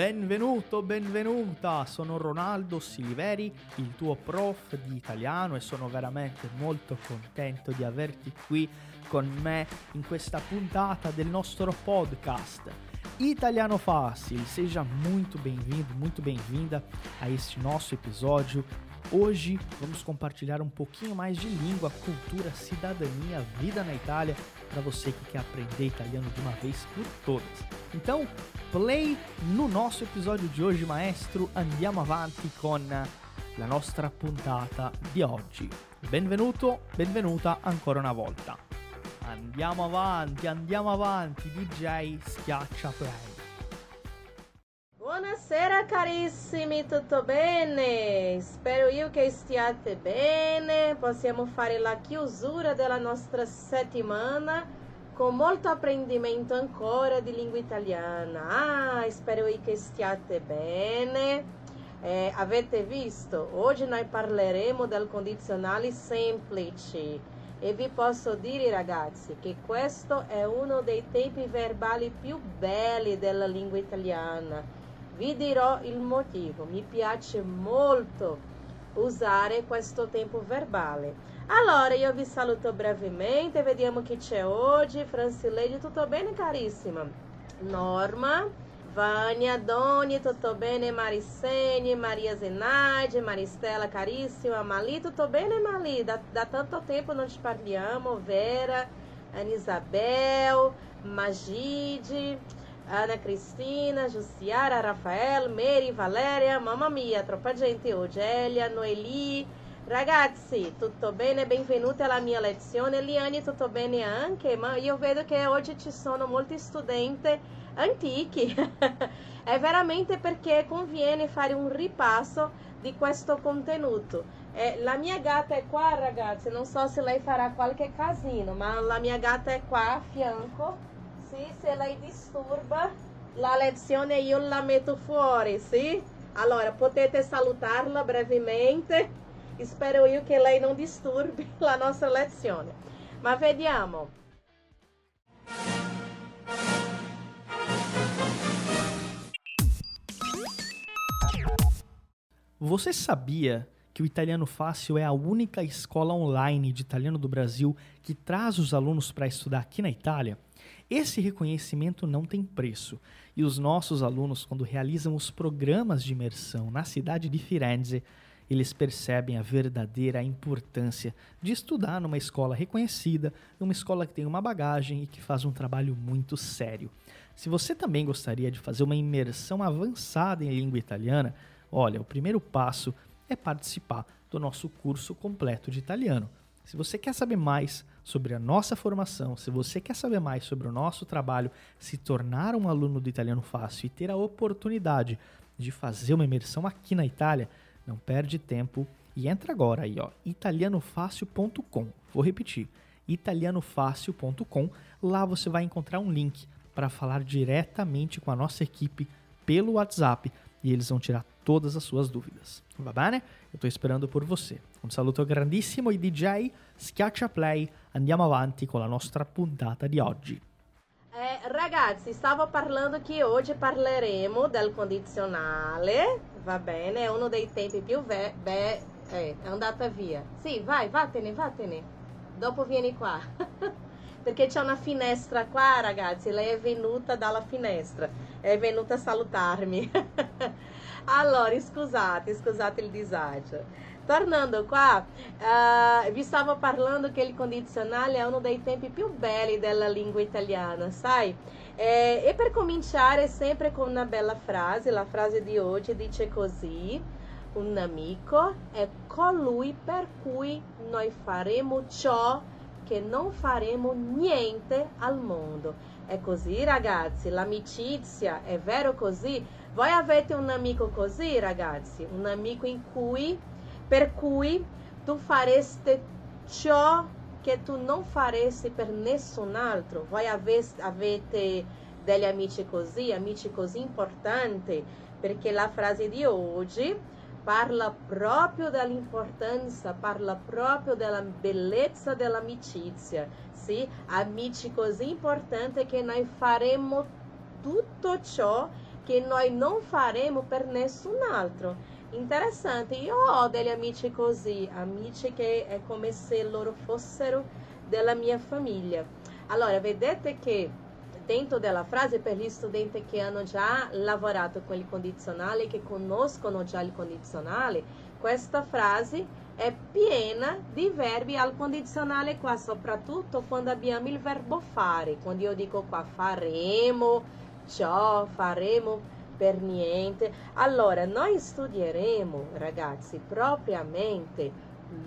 Benvenuto, benvenuta, sono Ronaldo Siliveri, il tuo prof di italiano e sono veramente molto contento di averti qui con me in questa puntata del nostro podcast. Italiano Fácil, seja muito bem-vindo, muito bem-vinda a este nosso episódio. Hoje vamos compartilhar um pouquinho mais de língua, cultura, cidadania, vida na Itália para você que quer aprender italiano de uma vez por todas. Então, play no nosso episódio di oggi, maestro. Andiamo avanti con la nostra puntata di oggi. Benvenuto, benvenuta ancora una volta. Andiamo avanti, andiamo avanti, DJ schiaccia play. Buonasera carissimi, tutto bene? Spero io che stiate bene. Possiamo fare la chiusura della nostra settimana con molto apprendimento ancora di lingua italiana. Ah, spero che stiate bene. Eh, avete visto? Oggi noi parleremo del condizionale semplice e vi posso dire ragazzi che questo è uno dei tempi verbali più belli della lingua italiana. Vi dirò il motivo, mi piace molto usare questo tempo verbale. Allora, io vi saluto brevemente, vediamo chi c'è oggi. Francilene, tutto bene carissima? Norma, Vânia, Doni, tutto bene? Maricene, Maria Zenaide, Maristela, carissima. Mali, tutto bene Mali? Da, da tanto tempo não te parliamo. Vera, Ana Isabel, Magide, Ana Cristina, Jussiara, Rafael, Mary, Valéria, mamma mia, troppa gente oggi. Elia, Noeli, Ragazzi, tutto bene? Benvenuti alla mia lezione. Liane, tutto bene anche? Ma io vedo che oggi ci sono molti studenti antichi. È veramente perché conviene fare un ripasso di questo contenuto. Eh, la mia gatta è qua, ragazzi. Non so se lei farà qualche casino, ma la mia gatta è qua a fianco. Sì, se lei disturba la lezione io la metto fuori, sì? Allora, potete salutarla brevemente. Spero io che lei non disturbi la nostra lezione. Ma vediamo. Você sabia que o Italiano Fácil é a única escola online de italiano do Brasil que traz os alunos para estudar aqui na Itália? Esse reconhecimento não tem preço e os nossos alunos, quando realizam os programas de imersão na cidade de Firenze, eles percebem a verdadeira importância de estudar numa escola reconhecida, numa escola que tem uma bagagem e que faz um trabalho muito sério. Se você também gostaria de fazer uma imersão avançada em língua italiana, olha, o primeiro passo é participar do nosso curso completo de italiano. Se você quer saber mais sobre a nossa formação, se você quer saber mais sobre o nosso trabalho, se tornar um aluno do Italiano Fácil e ter a oportunidade de fazer uma imersão aqui na Itália, não perde tempo e entra agora aí, ó, italianofácil.com. Vou repetir, italianofácil.com. Lá você vai encontrar um link para falar diretamente com a nossa equipe pelo WhatsApp e eles vão tirar todas as suas dúvidas. Va bene? Eu estou esperando por você. Un saluto grandissimo ai DJ, schiaccia play, andiamo avanti con la nostra puntata di oggi. Eh, ragazzi, stavo parlando che oggi parleremo del condizionale, va bene? È uno dei tempi più ve- be- eh, è andata via. Sì, vai, vattene, vattene. Dopo vieni qua. Perché c'è una finestra qua, ragazzi. Lei è venuta dalla finestra. È venuta a salutarmi. allora, scusate, scusate il disagio. Tornando qua, uh, vi stavo parlando che il condizionale è uno dei tempi più belli della lingua italiana, sai? E, e per cominciare sempre con una bella frase, la frase di oggi dice così, un amico è colui per cui noi faremo ciò che non faremo niente al mondo. È così ragazzi, l'amicizia è vero così? Voi avete un amico così ragazzi? Un amico in cui per cui tu faresti ciò che tu non faresti per nessun altro. Voi avete degli amici così, amici così importanti, perché la frase di oggi parla proprio dell'importanza, parla proprio della bellezza dell'amicizia, sì? Amici così importanti che noi faremo tutto ciò che nós non faremo per nessun altro. Interessante, io ho degli amici così, amici che è come se loro fossero della mia famiglia. Allora, vedete che dentro della frase per gli studenti che hanno già lavorato con il condizionale, che conoscono già il condizionale, questa frase è piena di verbi al condizionale qua, soprattutto quando abbiamo il verbo fare. Quando io dico qua faremo, ciò, faremo per niente. Allora, noi studieremo, ragazzi, propriamente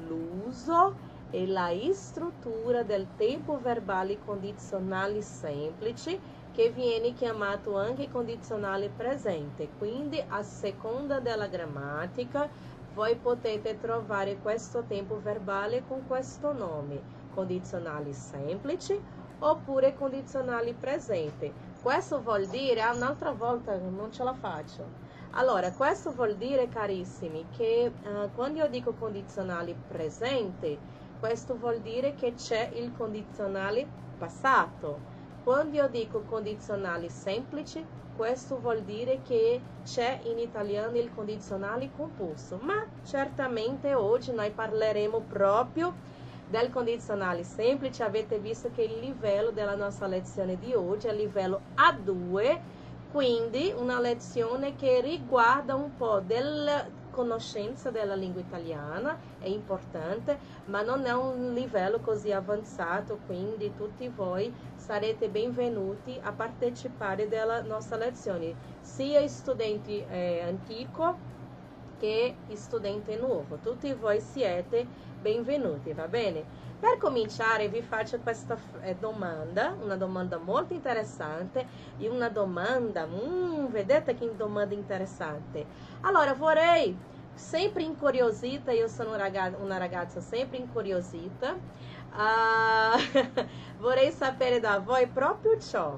l'uso e la struttura del tempo verbale condizionale semplice che viene chiamato anche condizionale presente. Quindi, a seconda della grammatica, voi potete trovare questo tempo verbale con questo nome, condizionale semplice oppure condizionale presente. Questo vuol dire, ah, un'altra volta non ce la faccio. Allora, questo vuol dire, carissimi, che uh, quando io dico condizionale presente, questo vuol dire che c'è il condizionale passato. Quando io dico condizionale semplice, questo vuol dire che c'è in italiano il condizionale composto. Ma certamente oggi noi parleremo proprio del condizionale semplice, avete visto che il livello della nostra lezione di oggi è livello A2, quindi una lezione che riguarda un po' della conoscenza della lingua italiana, è importante, ma non è un livello così avanzato, quindi tutti voi sarete benvenuti a partecipare della nostra lezione, sia studente eh, antico che studente nuovo. Tutti voi siete benvenuti, va bene? Per cominciare vi faccio questa eh, domanda, una domanda molto interessante e una domanda, mm, vedete che domanda interessante. Allora vorrei, sempre incuriosita, io sono una ragazza, una ragazza sempre incuriosita, uh, vorrei sapere da voi proprio ciò.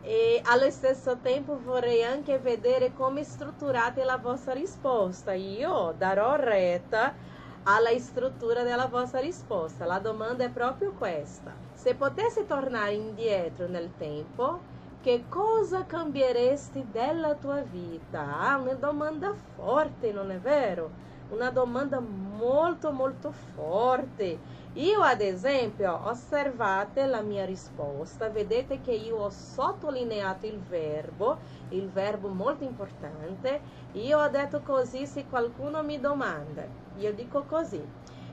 E allo stesso tempo vorrei anche vedere come strutturate la vostra risposta. Io darò retta alla struttura della vostra risposta. La domanda è proprio questa. Se potessi tornare indietro nel tempo, che cosa cambieresti della tua vita? Ah, una domanda forte, non è vero? Una domanda molto molto forte. Io ad esempio, osservate la mia risposta, vedete che io ho sottolineato il verbo, il verbo molto importante. Io ho detto così se qualcuno mi domanda. Io dico così.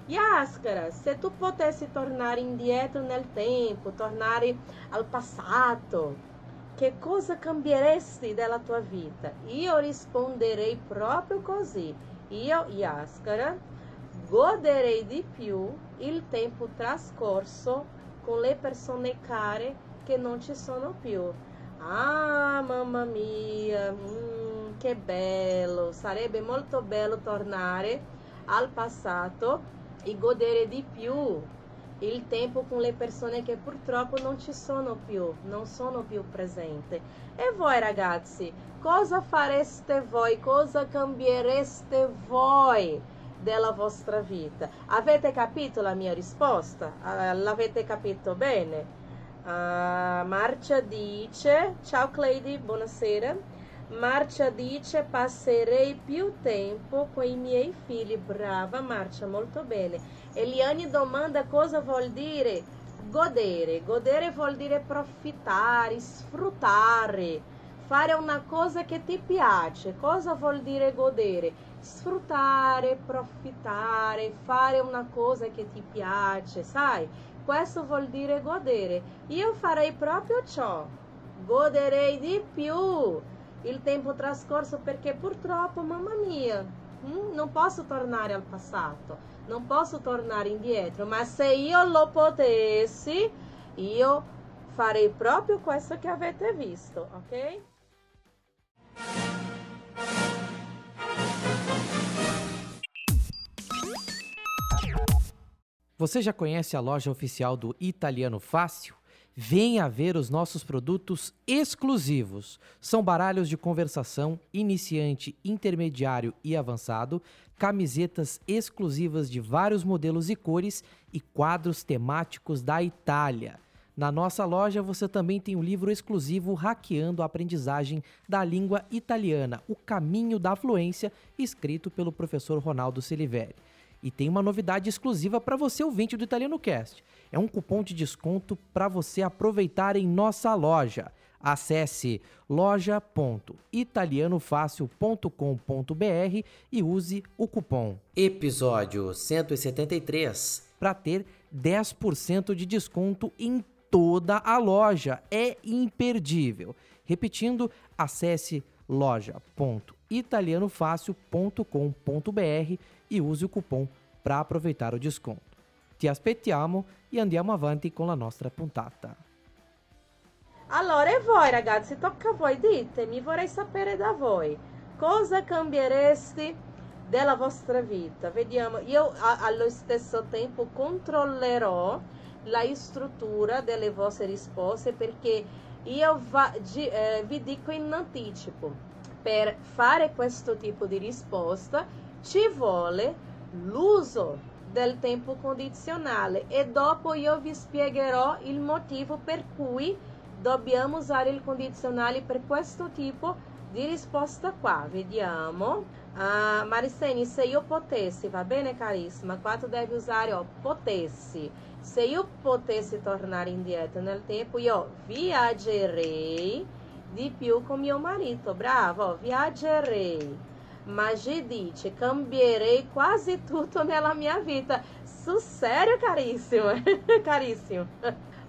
Yaskara, se tu potessi tornare indietro nel tempo, tornare al passato, che cosa cambieresti della tua vita? Io risponderei proprio così. Io, Yaskara, goderei di più il tempo trascorso con le persone care che non ci sono più. Ah, mamma mia, mm, che bello! Sarebbe molto bello tornare al passato e godere di più il tempo con le persone che purtroppo non ci sono più, non sono più presenti. E voi ragazzi, cosa fareste voi? Cosa cambiereste voi? Della vostra vita. Avete capito la mia risposta? Uh, l'avete capito bene? Uh, Marcia dice, ciao Clady, buonasera. Marcia dice passerei più tempo con i miei figli. Brava Marcia, molto bene. Eliane domanda cosa vuol dire godere. Godere vuol dire approfittare, sfruttare fare una cosa che ti piace. Cosa vuol dire godere? Sfruttare, approfittare, fare una cosa che ti piace, sai? Questo vuol dire godere. Io farei proprio ciò. Goderei di più il tempo trascorso perché purtroppo, mamma mia, hm, non posso tornare al passato, non posso tornare indietro, ma se io lo potessi, io farei proprio questo che avete visto, ok? Você já conhece a loja oficial do Italiano Fácil? Venha ver os nossos produtos exclusivos. São baralhos de conversação, iniciante, intermediário e avançado, camisetas exclusivas de vários modelos e cores e quadros temáticos da Itália. Na nossa loja você também tem um livro exclusivo Hackeando a Aprendizagem da Língua Italiana, O Caminho da Fluência, escrito pelo professor Ronaldo Siliveri. E tem uma novidade exclusiva para você ouvinte do Italiano Cast. É um cupom de desconto para você aproveitar em nossa loja. Acesse loja.italianofácil.com.br e use o cupom episódio 173 para ter 10% de desconto em toda a loja. É imperdível. Repetindo, acesse loja.italianofácil.com.br e use o cupom para aproveitar o desconto. Ti aspettiamo e andiamo avanti con la nostra puntata. Allora, e voi ragazzi, tocca a voi, ditemi, vorrei sapere da voi, cosa cambieresti della vostra vita? Vediamo, io a, allo stesso tempo controllerò la struttura delle vostre risposte perché io va, gi, eh, vi dico in anticipo, per fare questo tipo di risposta ci vuole l'uso del tempo condizionale e dopo io vi spiegherò il motivo per cui dobbiamo usare il condizionale per questo tipo di risposta qua. Vediamo. Uh, Maricene, se io potessi, va bene carissima, qua tu devi usare ó, potessi. Se io potessi tornare indietro nel tempo, io viaggerei di più con mio marito. Bravo, viaggerei. Magidite, cambierei quase tudo nella minha vida. Su sério, caríssimo. caríssimo.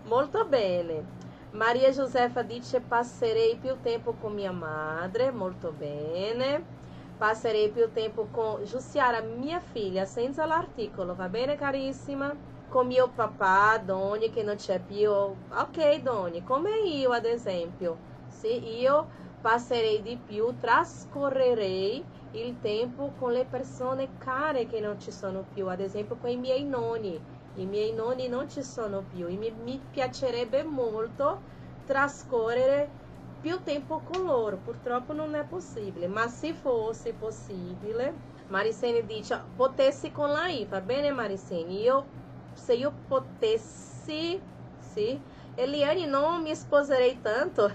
Muito bem. Maria Josefa dice passerei più tempo com minha madre. Muito bem. Passerei più tempo com Jussiara, minha filha, senza l'articolo. Va bene, caríssima? Com meu papá, Doni, que não c'è più. Ok, Doni. Come eu, ad exemplo, Se eu passerei di più, trascorrerei il tempo con le persone care che non ci sono più, ad esempio con i miei nonni i miei nonni non ci sono più e mi, mi piacerebbe molto trascorrere più tempo con loro. Purtroppo non è possibile, ma se fosse possibile, Maricene dice, potessi con la I, va bene Maricene? Io, se io potessi, sì, Eliane, non mi sposerei tanto,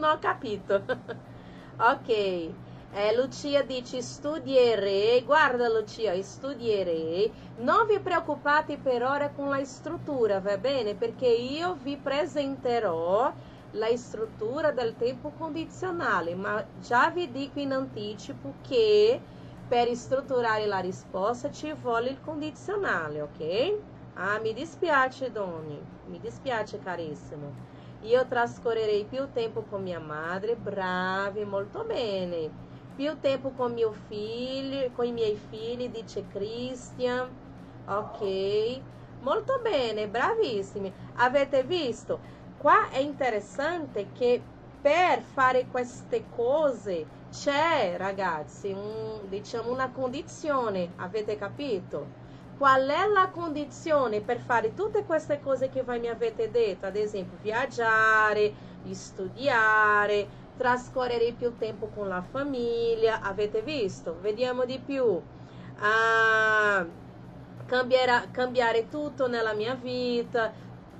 ho capito. ok. Eh, Lucia dice studierei, guarda Lucia, studierei. Non vi preoccupate per ora con la struttura, va bene? Perché io vi presenterò la struttura del tempo condizionale, ma già vi dico in anticipo che per strutturare la risposta ci vuole il condizionale, ok? Ah, mi dispiace, Doni, mi dispiace, carissimo. Io trascorrerei più tempo con mia madre, bravi, molto bene più tempo com meu filho, com i miei figli, dice Christian. Ok. Molto bene, bravissimi. Avete visto? Qua è interessante che per fare queste cose c'è, ragazzi, un, diciamo una condizione. Avete capito? Qual è la condizione per fare tutte queste cose che voi mi avete detto? Ad esempio, viaggiare, studiare, trascorrere più tempo con la famiglia, avete visto? Vediamo di più. Ah, cambiare, cambiare tutto nella mia vita,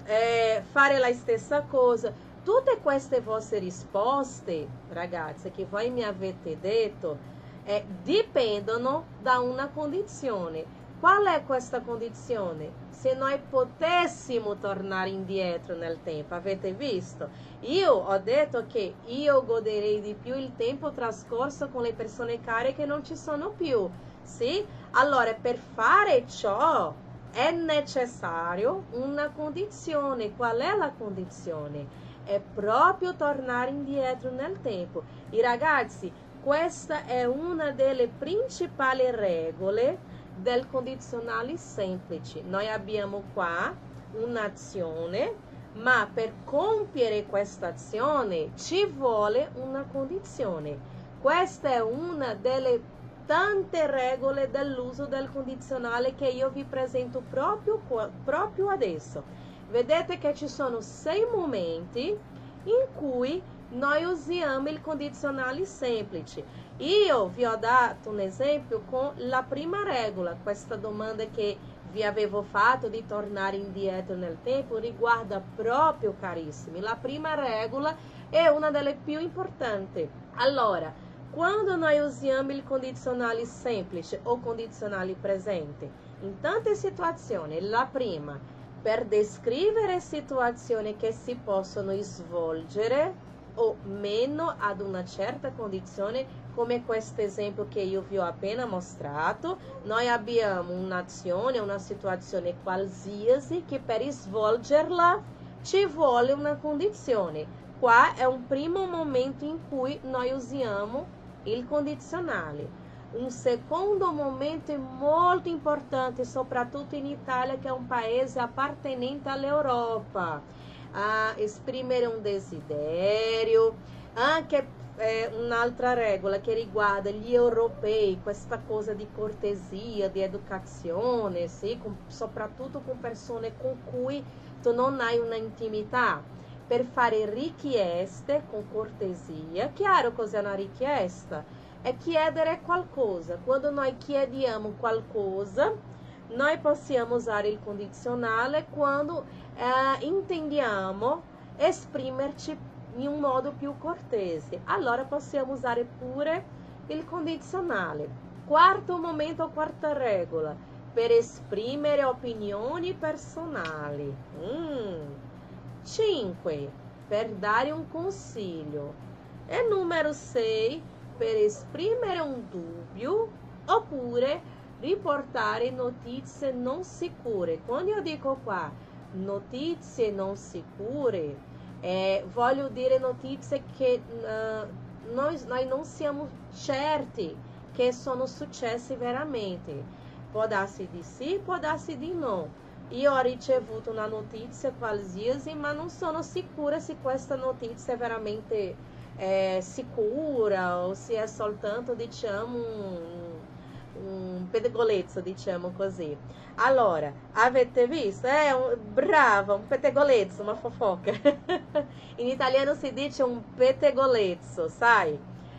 eh, fare la stessa cosa. Tutte queste vostre risposte, ragazze, che voi mi avete detto, eh, dipendono da una condizione. Qual è questa condizione? Se noi potessimo tornare indietro nel tempo, avete visto? Io ho detto che io goderei di più il tempo trascorso con le persone care che non ci sono più. Sì? Allora, per fare ciò è necessario una condizione. Qual è la condizione? È proprio tornare indietro nel tempo. I ragazzi, questa è una delle principali regole del condizionale semplice. Noi abbiamo qua un'azione, ma per compiere questa azione ci vuole una condizione. Questa è una delle tante regole dell'uso del condizionale che io vi presento proprio, proprio adesso. Vedete che ci sono sei momenti in cui noi usiamo il condizionale semplice Io vi ho dato un esempio con la prima regola, questa domanda che vi avevo fatto di tornare indietro nel tempo riguarda proprio, carissimi, la prima regola è una delle più importanti. Allora, quando noi usiamo il condizionale semplice o condizionale presente, in tante situazioni, la prima, per descrivere situazioni che si possono svolgere o meno ad una certa condizione, come questo esempio che io vi ho appena mostrato, noi abbiamo un'azione, una situazione qualsiasi che per svolgerla ci vuole una condizione. Qua è un primo momento in cui noi usiamo il condizionale. Un secondo momento molto importante, soprattutto in Italia, che è un paese appartenente all'Europa a esprimere un desiderio, anche eh, un'altra regola che riguarda gli europei, questa cosa di cortesia, di educazione, sì? con, soprattutto con persone con cui tu non hai una intimità, per fare richieste con cortesia. Chiaro cos'è una richiesta? È chiedere qualcosa. Quando noi chiediamo qualcosa, noi possiamo usare il condizionale quando eh, intendiamo esprimerci in un modo più cortese. Allora possiamo usare pure il condizionale. Quarto momento, quarta regola, per esprimere opinioni personali. 5. Mm. Per dare un consiglio. E numero 6. Per esprimere un dubbio oppure riportare notizie non sicure. Quando io dico qua notizie non sicure, eh, voglio dire notizie che uh, noi, noi non siamo certi che sono successe veramente. Può darsi di sì, può darsi di no. Io ho ricevuto una notizia qualsiasi, ma non sono sicura se questa notizia è veramente eh, sicura o se è soltanto, diciamo, un, un pettegolezzo, diciamo così. Allora, avete visto? È un, brava, un pettegolezzo, uma fofoca. in italiano si dice un pettegolezzo, sai?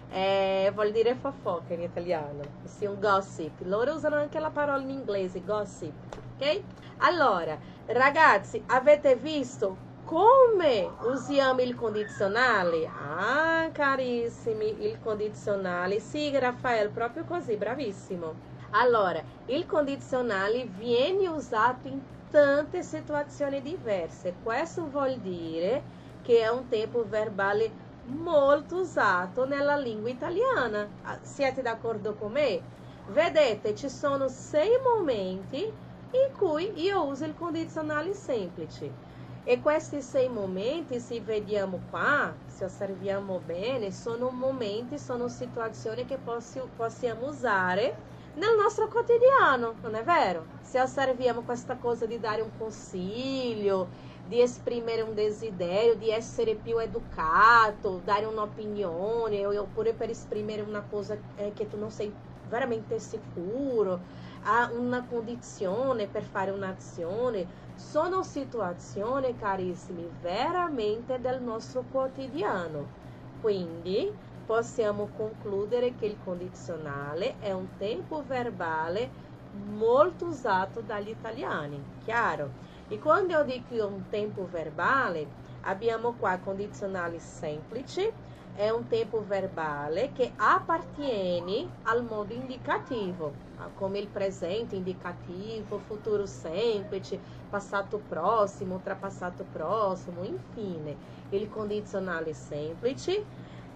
Eh, vuol dire fofoca in italiano, sì, un gossip. Loro usano anche la parola in inglese, gossip, ok? Allora, ragazzi, avete visto come usiamo il condizionale? Ah, carissimi, il condizionale. Sì, Raffaele, proprio così, bravissimo. Allora, il condizionale viene usato in tante situazioni diverse. Questo vuol dire che è un tempo verbale molto usato nella lingua italiana. Ah, siete d'accordo con me? Vedete, ci sono sei momenti in cui io uso il condizionale semplice. E questi sei momenti, se vediamo qua, se osserviamo bene, sono momenti, sono situazioni che possi, possiamo usare nel nostro quotidiano, non è vero? Se osserviamo questa cosa di dare un consiglio, di esprimere un desiderio, di essere più educato, dare un'opinione, oppure per esprimere una cosa eh, che tu non sei veramente sicuro, a una condizione per fare un'azione, sono situazioni, carissimi, veramente del nostro quotidiano. Quindi possiamo concludere che il condizionale è un tempo verbale molto usato dagli italiani, chiaro? E quando io dico un tempo verbale, abbiamo qua condizionale semplice, è un tempo verbale che appartiene al modo indicativo, come il presente indicativo, futuro semplice, passato prossimo, ultrapassato prossimo, infine. Il condizionale semplice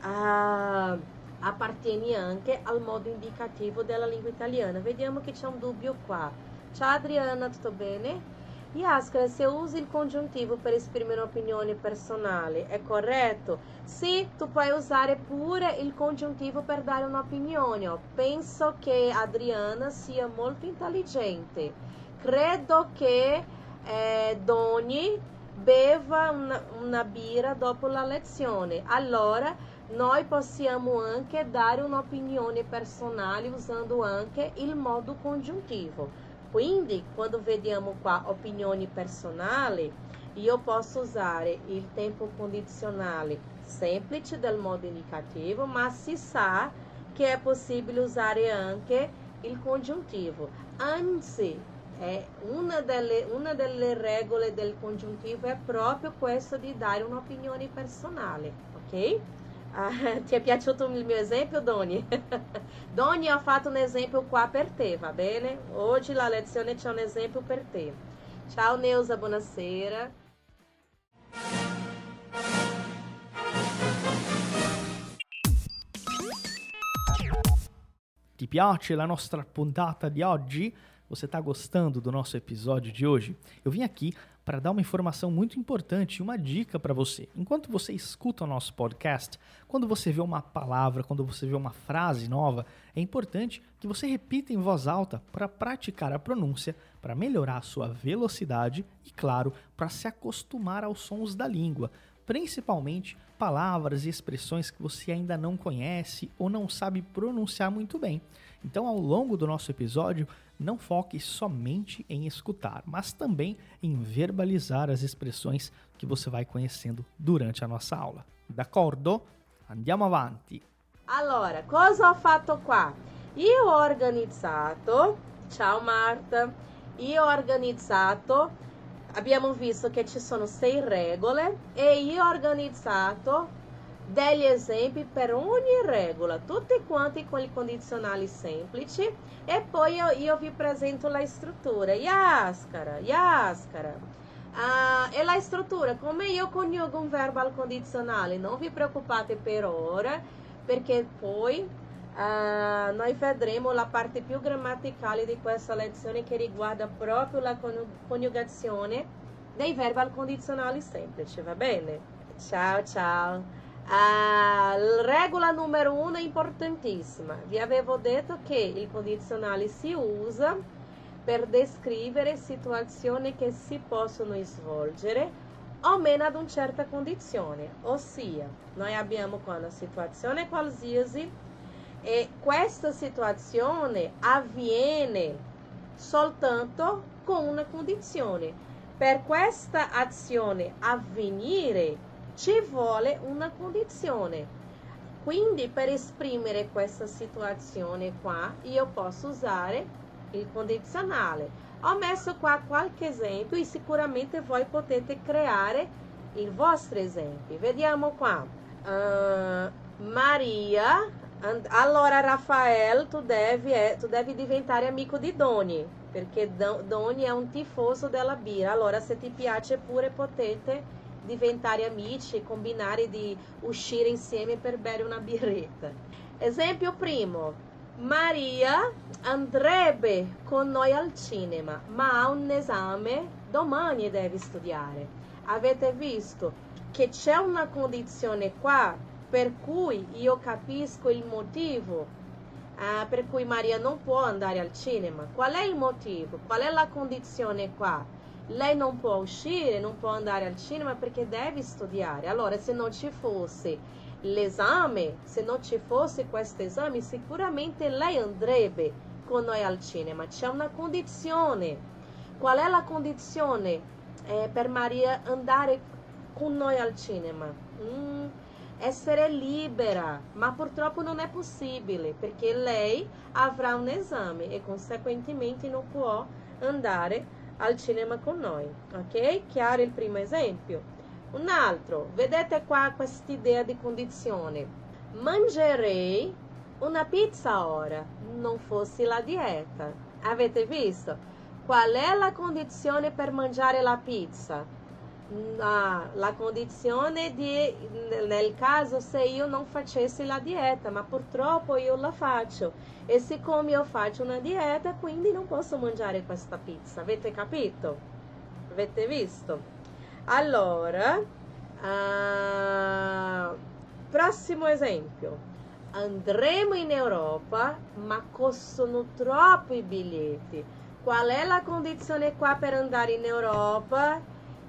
uh, appartiene anche al modo indicativo della lingua italiana. Vediamo che c'è un dubbio qua. Ciao Adriana, tutto bene? Yaskara, se usa il congiuntivo per esprimere un'opinione personale, è corretto? Sì, tu puoi usare pure il congiuntivo per dare un'opinione. Penso che Adriana sia molto intelligente. Credo che eh, Doni beva una, una birra dopo la lezione. Allora, noi possiamo anche dare un'opinione personale usando anche il modo congiuntivo. Quindi, quando vediamo qua opinioni personali, io posso usare il tempo condizionale semplice del modo indicativo, ma si sa che è possibile usare anche il congiuntivo. Anzi, è una delle, una delle regole del congiuntivo è proprio questo di dare un'opinione personale, ok? Ah, ti è piaciuto il mio esempio, Doni? Doni, ho fatto un esempio qua per te, va bene? Oggi la lezione c'è un esempio per te. Ciao Neuza, buonasera. Ti piace la nostra puntata di oggi? Você está gostando do nosso episódio de hoje? Eu vim aqui para dar uma informação muito importante, uma dica para você. Enquanto você escuta o nosso podcast, quando você vê uma palavra, quando você vê uma frase nova, é importante que você repita em voz alta para praticar a pronúncia, para melhorar a sua velocidade e, claro, para se acostumar aos sons da língua, principalmente palavras e expressões que você ainda não conhece ou não sabe pronunciar muito bem. Então, ao longo do nosso episódio, não foque somente em escutar, mas também em verbalizar as expressões que você vai conhecendo durante a nossa aula. D'accordo? Andiamo avanti. Allora, cosa ho fatto qua? Io ho organizzato, ciao Marta, io ho organizzato, abbiamo visto che ci sono sei regole e io ho organizzato degli esempi per ogni regola, tutti quanti con i condizionali semplici e poi io, io vi presento la struttura. Yaskara, yaskara. Ah, e la struttura, come io coniugo un verbo al condizionale, non vi preoccupate per ora, perché poi ah, noi vedremo la parte più grammaticale di questa lezione che riguarda proprio la coniugazione dei verbi al condizionale semplice, va bene? Ciao ciao! A regola numero uno è importantissima. Vi avevo detto che il condizionale si usa per descrivere situazioni che si possono svolgere o meno ad una certa condizione, ossia noi abbiamo qua una situazione qualsiasi e questa situazione avviene soltanto con una condizione. Per questa azione avvenire ci vuole una condizione. Quindi per esprimere questa situazione qua io posso usare il condizionale. Ho messo qua qualche esempio e sicuramente voi potete creare il vostro esempio. Vediamo qua. Uh, Maria, allora Rafael, tu devi, eh, tu devi diventare amico di Doni, perché Doni è un tifoso della birra. Allora se ti piace pure potete diventare amici, combinare di uscire insieme per bere una birretta. Esempio primo, Maria andrebbe con noi al cinema, ma ha un esame domani e deve studiare. Avete visto che c'è una condizione qua per cui io capisco il motivo ah, per cui Maria non può andare al cinema. Qual è il motivo? Qual è la condizione qua? Lei non può uscire, non può andare al cinema perché deve studiare. Allora, se non ci fosse l'esame, se non ci fosse questo esame, sicuramente lei andrebbe con noi al cinema. C'è una condizione. Qual è la condizione eh, per Maria andare con noi al cinema? Mm, essere libera, ma purtroppo non è possibile perché lei avrà un esame e conseguentemente non può andare al cinema con noi. Ok? Chiaro il primo esempio. Un altro, vedete qua quest'idea di condizione. Mangerei una pizza ora, non fosse la dieta. Avete visto? Qual è la condizione per mangiare la pizza? Ah, la condizione di, nel caso se io non facessi la dieta, ma purtroppo io la faccio. E siccome io faccio una dieta, quindi non posso mangiare questa pizza. Avete capito? Avete visto? Allora, uh, prossimo esempio. Andremo in Europa, ma costano troppo i biglietti. Qual è la condizione qua per andare in Europa?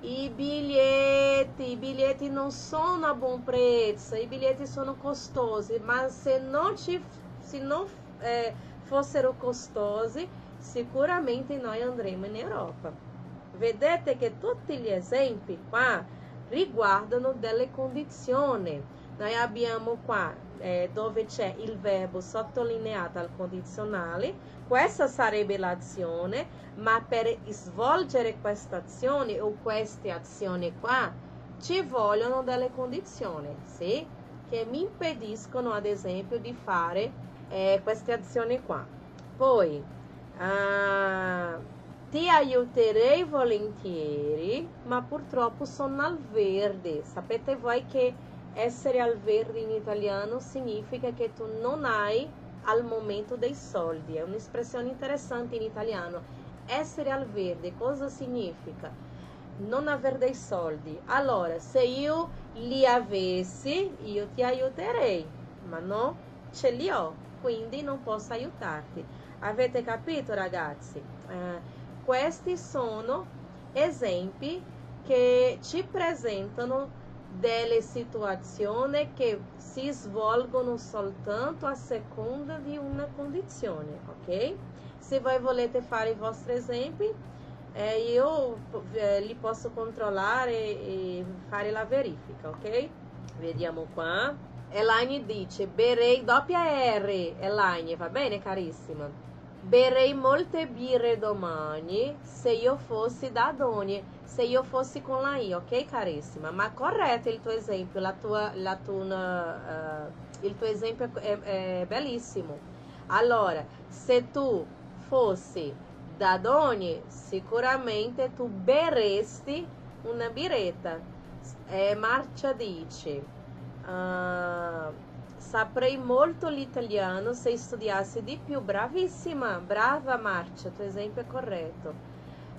E bilhete, bilhete não são a bom preço, e bilhete sono custoso. Mas se não, te, se não é, ser o custoso, seguramente nós andremos na Europa. Vedete que tutti gli esempi qua riguardano delle condizioni. Noi abbiamo qua eh, dove c'è il verbo sottolineato al condizionale, questa sarebbe l'azione, ma per svolgere questa azione o queste azioni qua ci vogliono delle condizioni, sì? Che mi impediscono ad esempio di fare eh, queste azioni qua. Poi, uh, ti aiuterei volentieri, ma purtroppo sono al verde. Sapete voi che essere al verde in italiano significa che tu non hai al momento dei soldi. È un'espressione interessante in italiano. Essere al verde cosa significa? Non avere dei soldi. Allora, se io li avessi, io ti aiuterei, ma no, ce li ho, quindi non posso aiutarti. Avete capito, ragazzi? Eh, questi sono esempi che ci presentano delle situazioni che si svolgono soltanto a seconda di una condizione, ok? Se voi volete fare i vostri esempi, eh, io eh, li posso controllare e fare la verifica, ok? Vediamo qua. Elaine dice, berei doppia R, Elaine, va bene carissima? Berei molte birre domani se io fossi da Doni se io fossi con la I, ok carissima? Ma corretto il tuo esempio, la tua, la tua, uh, il tuo esempio è, è bellissimo. Allora, se tu fossi da Doni, sicuramente tu berresti una biretta. Eh, Marcia dice, uh, saprei molto l'italiano se studiassi di più. Bravissima, brava Marcia, tuo esempio è corretto.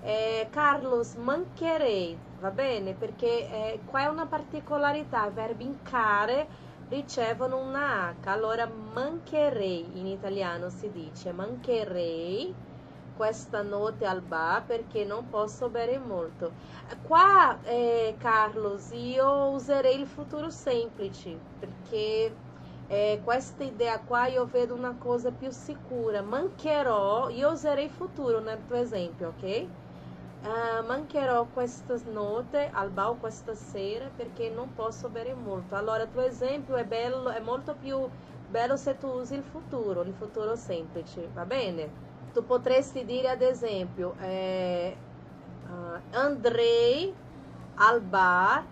Eh, Carlos, mancherei, va bene? Perché eh, qua è una particolarità, i verbi incare ricevono una H, allora mancherei in italiano si dice mancherei questa notte al bar perché non posso bere molto. Qua, eh, Carlos, io userei il futuro semplice perché eh, questa idea qua io vedo una cosa più sicura. Mancherò, io userei il futuro nel tuo esempio, ok? Uh, mancherò queste note al bar questa sera perché non posso bere molto. Allora, tuo esempio è, bello, è più bello se tu usi il futuro, il futuro semplice, va bene? Tu potresti dire ad esempio, eh, uh, andrei al bar,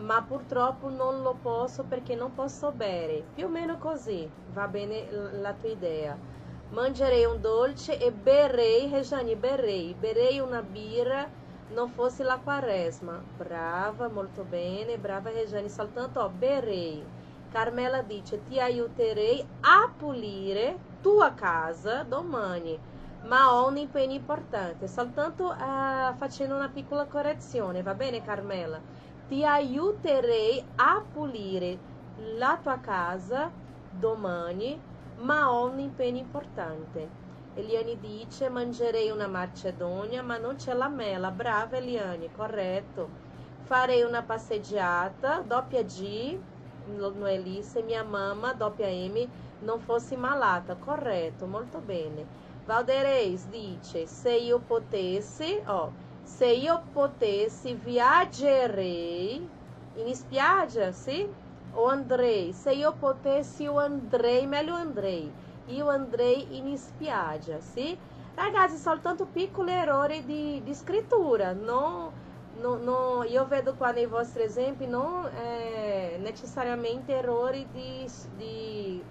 ma purtroppo non lo posso perché non posso bere. Più o meno così, va bene la tua idea. Mangerei un dolce e berrei, Rejane, berrei, berrei una birra, non fosse la quaresma. Brava, molto bene, brava Rejane, soltanto ó, berrei. Carmela dice, ti aiuterei a pulire tua casa domani, ma ho un impegno importante, soltanto uh, facendo una piccola correzione, va bene Carmela? Ti aiuterei a pulire la tua casa domani, ma ho un impegno importante. Eliane dice: Mangerei una macedonia, ma non c'è la mela. Brava Eliane, corretto. Farei una passeggiata, doppia G, no è se mia mamma, doppia M, non fosse malata. Corretto, molto bene. Valdereis dice: Se io potessi, ó, se io potessi, viaggerei in spiaggia, sì? o andrei, se io potessi io andrei, meglio andrei, io andrei in spiaggia, sì? Ragazzi, soltanto piccoli errori di, di scrittura, non, non, non, io vedo qua nei vostri esempi non eh, necessariamente errori di, di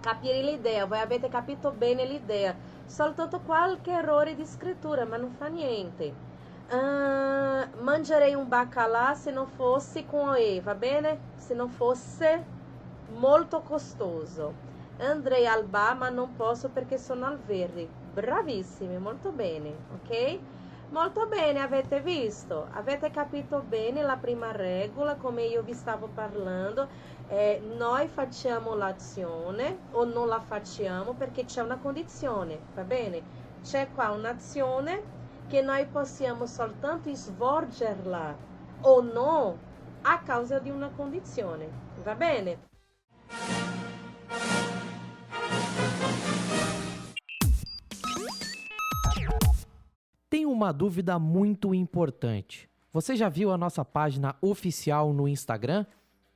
capire l'idea, voi avete capito bene l'idea, soltanto qualche errore di scrittura, ma non fa niente. Uh, mangerei un baccalà se non fosse com E, va bene? Se non fosse molto costoso. Andrei al bar, ma non posso perché sono al verde. Bravissimi, molto bene, ok? Molto bene, avete visto? Avete capito bene la prima regola, come io vi stavo parlando? Eh, noi facciamo l'azione o non la facciamo perché c'è una condizione, va bene? C'è qua un'azione che noi possiamo soltanto svolgerla o no a causa di una condizione. Va bene? Tem uma dúvida muito importante. Você já viu a nossa página oficial no Instagram?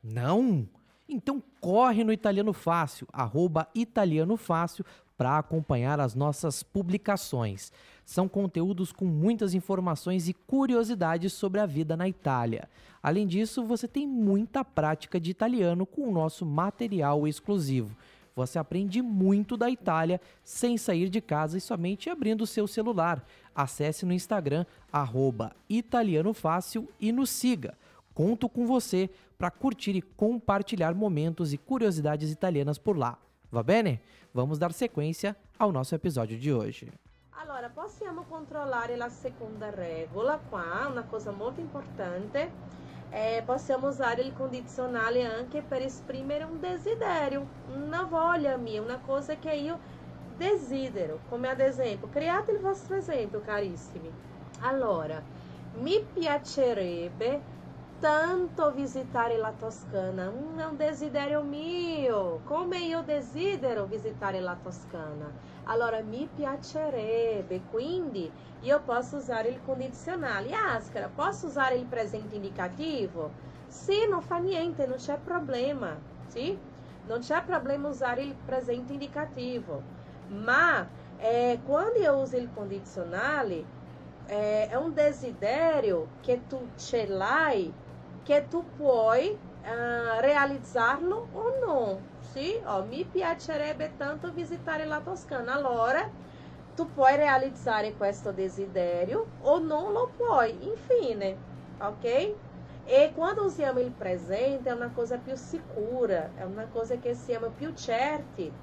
Não? Então corre no Italiano Fácil, arroba Italiano Fácil, para acompanhar as nossas publicações. São conteúdos com muitas informações e curiosidades sobre a vida na Itália. Além disso, você tem muita prática de italiano com o nosso material exclusivo. Você aprende muito da Itália sem sair de casa e somente abrindo o seu celular. Acesse no Instagram, italianofácil e nos siga. Conto com você para curtir e compartilhar momentos e curiosidades italianas por lá. Va bene? Vamos dar sequência ao nosso episódio de hoje. Allora, possiamo controllare la seconda regola qua, una cosa molto importante. Eh, possiamo usare il condizionale anche per esprimere un desiderio, una voglia mia, una cosa che io desidero, come ad esempio, create il vostro esempio, carissimi. Allora, mi piacerebbe tanto visitare la Toscana, è un desiderio mio, come io desidero visitare la Toscana. Allora mi piacerebbe, quindi, e eu posso usar ele condizionale. E ascara, posso usar ele presente indicativo? Sì, non fa niente, non c'è problema. Sì? Não c'è problema usar ele presente indicativo. Mas, eh, quando eu uso ele condizionale, eh, é, é um desidério que tu ce l'hai, que tu puoi uh, realizzarlo ou não. Sì, oh, mi piacerebbe tanto visitare la Toscana. Allora, tu puoi realizzare questo desiderio o non lo puoi. Infine, ok? E quando usiamo il presente è una cosa più sicura, è una cosa che siamo più certi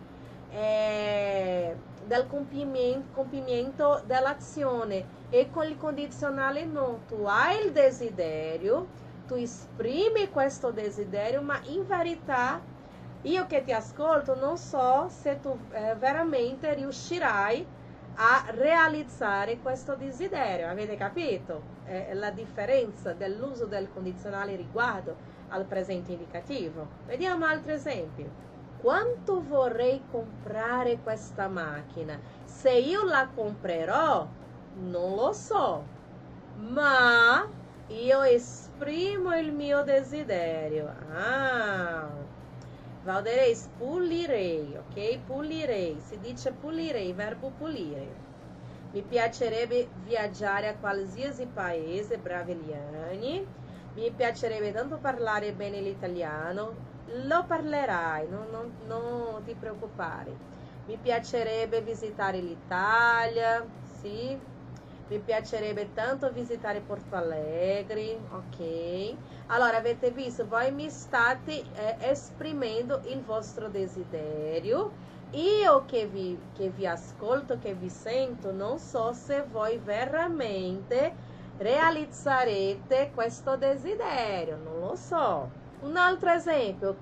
eh, del compimento, compimento dell'azione. E con il condizionale no, tu hai il desiderio tu esprimi questo desiderio, ma in verità io che ti ascolto non so se tu eh, veramente riuscirai a realizzare questo desiderio. Avete capito eh, la differenza dell'uso del condizionale riguardo al presente indicativo? Vediamo altri esempi. Quanto vorrei comprare questa macchina? Se io la comprerò, non lo so, ma io esprimo il mio desiderio. Ah, Valderei, pulirei, ok? Pulirei, si dice pulirei, verbo pulire. Mi piacerebbe viaggiare a qualsiasi paese, Braveliani. Mi piacerebbe tanto parlare bene l'italiano. Lo parlerai, non, non, non ti preoccupare. Mi piacerebbe visitare l'Italia, sì mi piacerebbe tanto visitare Porto Alegre, ok? Allora, avete visto, voi mi state eh, esprimendo il vostro desiderio. Io che vi, che vi ascolto, che vi sento, non so se voi veramente realizzerete questo desiderio, non lo so. Un altro esempio,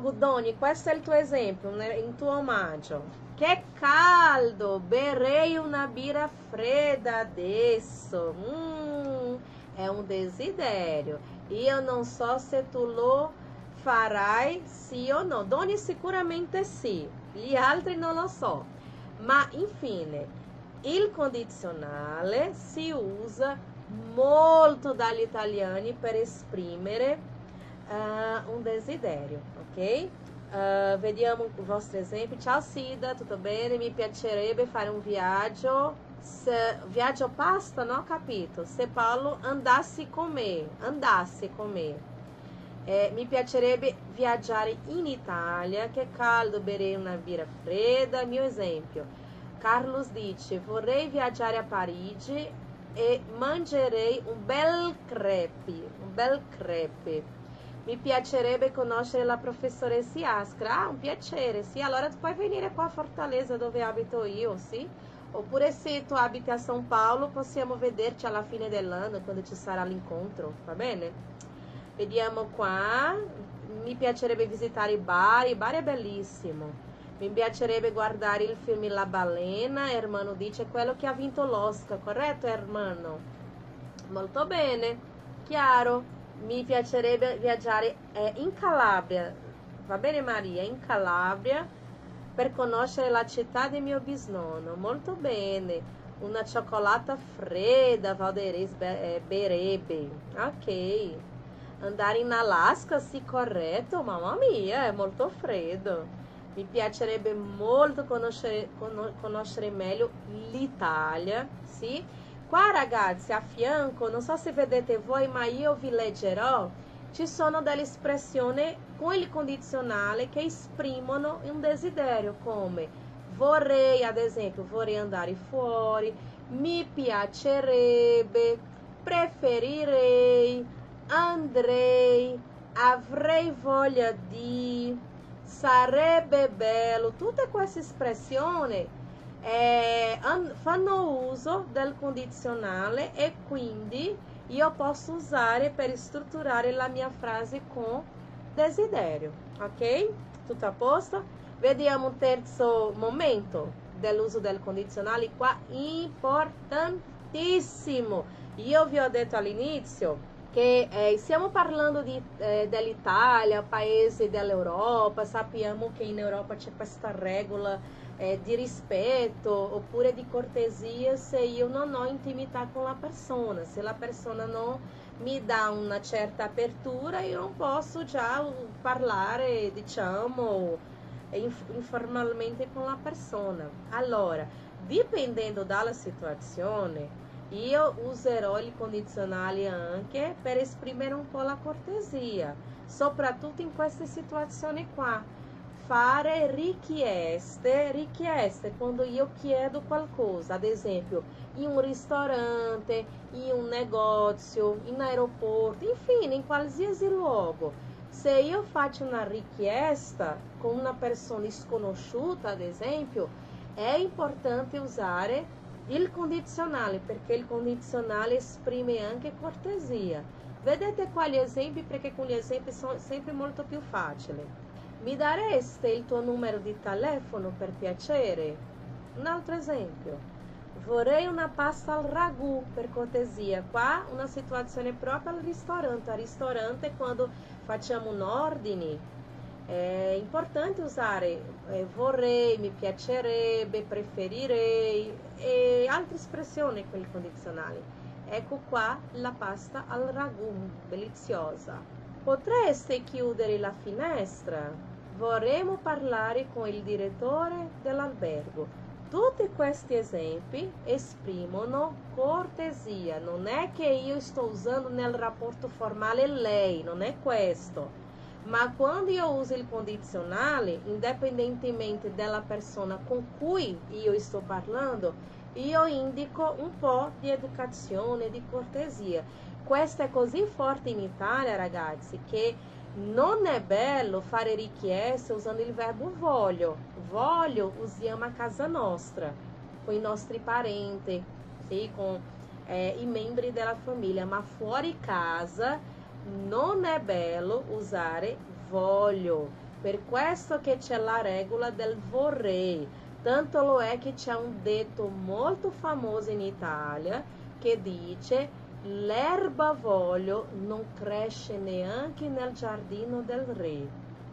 Gudoni, questo è il tuo esempio, in tuo omaggio. Che caldo! Berei una birra fredda adesso. Hum, é um desidério. E eu não so se tu lo farai sì o no. Doni sicuramente sì. Gli altri non lo so. Ma infine, il condizionale si usa molto dagli italiani per esprimere uh, un desiderio, ok? Uh, vediamo il vostro esempio. Ciao Sida, tutto bene? Mi piacerebbe fare un viaggio. Se, viaggio pasta, não capito? Se Paulo andasse con me, andasse con me. Eh, mi piacerebbe viaggiare in Italia, che caldo, berei una birra fredda. Mio esempio. Carlos dice, vorrei viaggiare a Parigi e mangerei un bel crepe, un bel crepe. Mi piacerebbe conoscere la professoressa Iascra. Ah, un piacere, sì. Allora tu puoi venire qua a Fortaleza dove abito io, sì? Oppure se tu abiti a São Paulo, possiamo vederci alla fine dell'anno, quando ci sarà l'incontro, va bene? Vediamo qua. Mi piacerebbe visitare Bari. Bari è bellissimo. Mi piacerebbe guardare il film La Balena. Hermano dice quello che ha vinto l'Oscar, corretto, Hermano? Molto bene. Chiaro mi piacerebbe viaggiare eh, in Calabria, va bene Maria? In Calabria per conoscere la città di mio bisnonno. Molto bene. Una cioccolata fredda, Valderes eh, berebbe. Ok. Andare in Alaska, sì, corretto, mamma mia, è molto freddo. Mi piacerebbe molto conoscere, conoscere meglio l'Italia, sì? Qua ragazzi, a fianco, non so se vedete voi, ma io vi leggerò, ci sono delle espressioni con il condizionale che esprimono un desiderio, come vorrei, ad esempio, vorrei andare fuori, mi piacerebbe, preferirei, andrei, avrei voglia di, sarebbe bello, tutte queste espressioni eh, fanno uso del condizionale e quindi io posso usare per strutturare la mia frase com desiderio, ok? Tutto a posto? Vediamo un terzo momento dell'uso del condizionale qua, importantissimo. Io vi ho detto all'inizio che eh, stiamo parlando di, eh, dell'Italia, paese dell'Europa, sappiamo che in Europa c'è questa regola eh, di rispetto oppure di cortesia se io non ho intimità con la persona, se la persona non mi dà una certa apertura io non posso già parlare, diciamo, inf- informalmente con la persona. Allora, dipendendo dalla situazione, io userò il condizionale anche per esprimere un po' la cortesia, soprattutto in queste situazioni qua. Fare richieste, richieste quando io chiedo qualcosa, ad esempio in un ristorante, in un negozio, in aeroporto, infine in qualsiasi luogo. Se io faccio una richiesta con una persona sconosciuta, ad esempio, è importante usare il condizionale, perché il condizionale esprime anche cortesia. Vedete quali esempi? Perché con gli esempi sono sempre molto più facili. Mi dareste il tuo numero di telefono per piacere? Un altro esempio. Vorrei una pasta al ragù per cortesia. Qua una situazione proprio al ristorante. Al ristorante quando facciamo un ordine è importante usare eh, vorrei, mi piacerebbe, preferirei e altre espressioni con il condizionale. Ecco qua la pasta al ragù, deliziosa. Potreste chiudere la finestra? Vorremmo parlare con il direttore dell'albergo. Tutti questi esempi esprimono cortesia, non è che io sto usando nel rapporto formale lei, non è questo ma quando io uso il condizionale, indipendentemente della persona con cui io sto parlando, io indico un po' di educazione, di cortesia. Questo è così forte in Italia, ragazzi, che non è bello fare richieste usando il verbo voglio. Voglio usiamo a casa nostra, com i nostri parenti, sì, com eh, i membri della famiglia, ma fuori casa non è bello usare voglio. Per questo che c'è la regola del vorrei. Tanto lo è che c'è un detto molto famoso in Italia che dice l'erba voglio non cresce neanche nel giardino del re.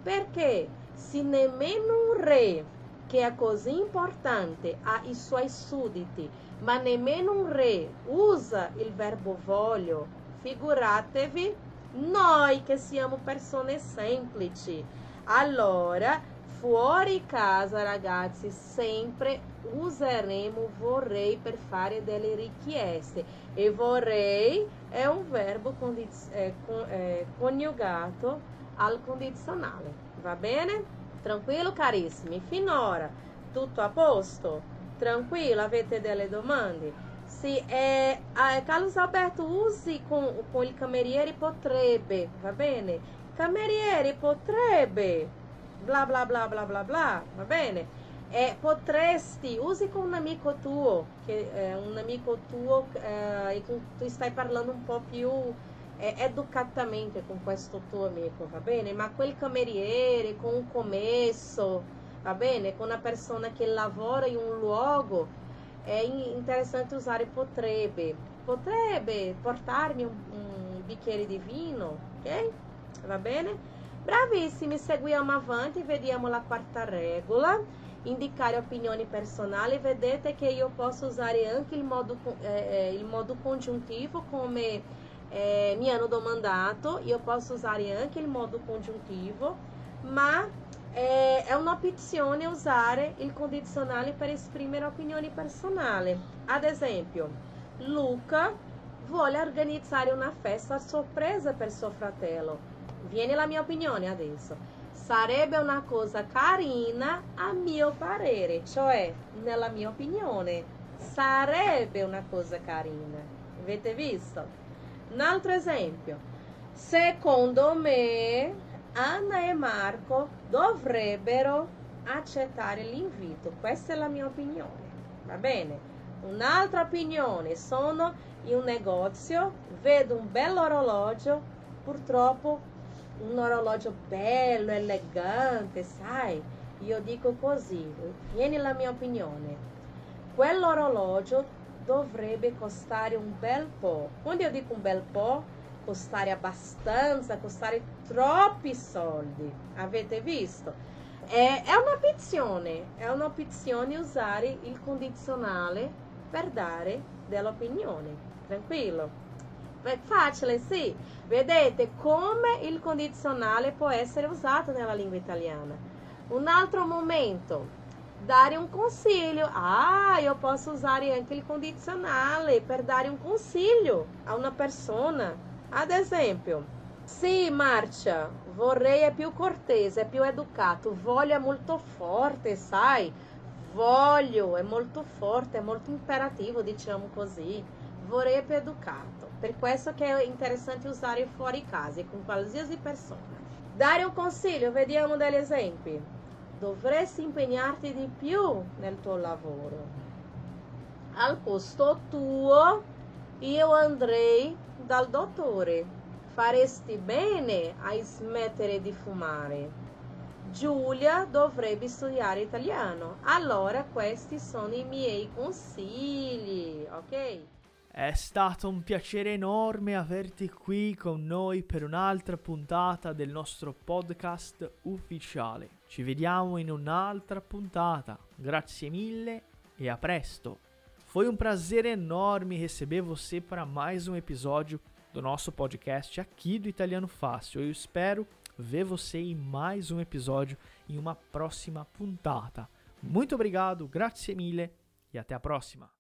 Perché se nemmeno un re, che è così importante, ha i suoi sudditi, ma nemmeno un re usa il verbo voglio, figuratevi noi che siamo persone semplici. Allora, fuori casa, ragazzi, sempre useremo vorrei per fare delle richieste. E vorrei è un verbo condiz- eh, con, eh, coniugato al condizionale. Va bene? Tranquillo, carissimi? Finora tutto a posto? Tranquillo? Avete delle domande? Sì, é, a Carlos Alberto use com, com il cameriere potrebbe, va bene? Cameriere potrebbe, bla bla bla bla bla bla, va bene? É, potresti, use com um amigo tuo, che é um amigo tuo eh, e com, tu stai parlando un po' più eh, educatamente con questo tuo amico, va bene? Ma quel cameriere con un commesso, va bene? Con una persona che lavora in un luogo é interessante usar potrebbe. Potrebbe portarmi un, un bicchiere di vino, ok? Va bene? Bravissimi, seguiamo avanti, vediamo la quarta regola. Indicare opinioni personali. Vedete che io posso usare anche il modo, eh, il modo congiuntivo come eh, mi hanno domandato, io posso usare anche il modo congiuntivo, ma eh, è un'opzione usare il condizionale per esprimere opinioni personali. Ad esempio, Luca vuole organizzare una festa sorpresa per suo fratello. Viene la mia opinione adesso. Sarebbe una cosa carina a mio parere, cioè nella mia opinione. Sarebbe una cosa carina. Avete visto? Un altro esempio. Secondo me Anna e Marco dovrebbero accettare l'invito. Questa è la mia opinione. Va bene? Un'altra opinione, sono in un negozio, vedo un bell'orologio, purtroppo un orologio bello, elegante, sai? Io dico così, vieni la mia opinione. Quell'orologio dovrebbe costare un bel po'. Quando io dico un bel po', costare abbastanza, costare troppi soldi. Avete visto? È, è un'opzione, è un'opzione usare il condizionale per dare dell'opinione. Tranquillo? È facile, sì. Vedete come il condizionale può essere usato nella lingua italiana. Un altro momento, dare un consiglio. Ah, io posso usare anche il condizionale per dare un consiglio a una persona. Ad esempio, sì, Marcia, vorrei è più cortese, è più educato. Voglio è molto forte, sai? Voglio è molto forte, è molto imperativo, diciamo così. Vorrei è più educato. Per questo che è interessante usare fuori casa, con qualsiasi persona. Dare un consiglio, vediamo degli esempi dovresti impegnarti di più nel tuo lavoro. Al posto tuo io andrei dal dottore. Faresti bene a smettere di fumare. Giulia dovrebbe studiare italiano. Allora questi sono i miei consigli, ok? È stato un piacere enorme averti qui con noi per un'altra puntata del nostro podcast ufficiale. Ci vediamo in un'altra puntata. Grazie mille e a presto. Foi um prazer enorme receber você para mais um episódio do nosso podcast aqui do Italiano Fácil. Eu espero ver você em mais um episódio em uma próxima puntata. Muito obrigado, grazie mille e até a próxima.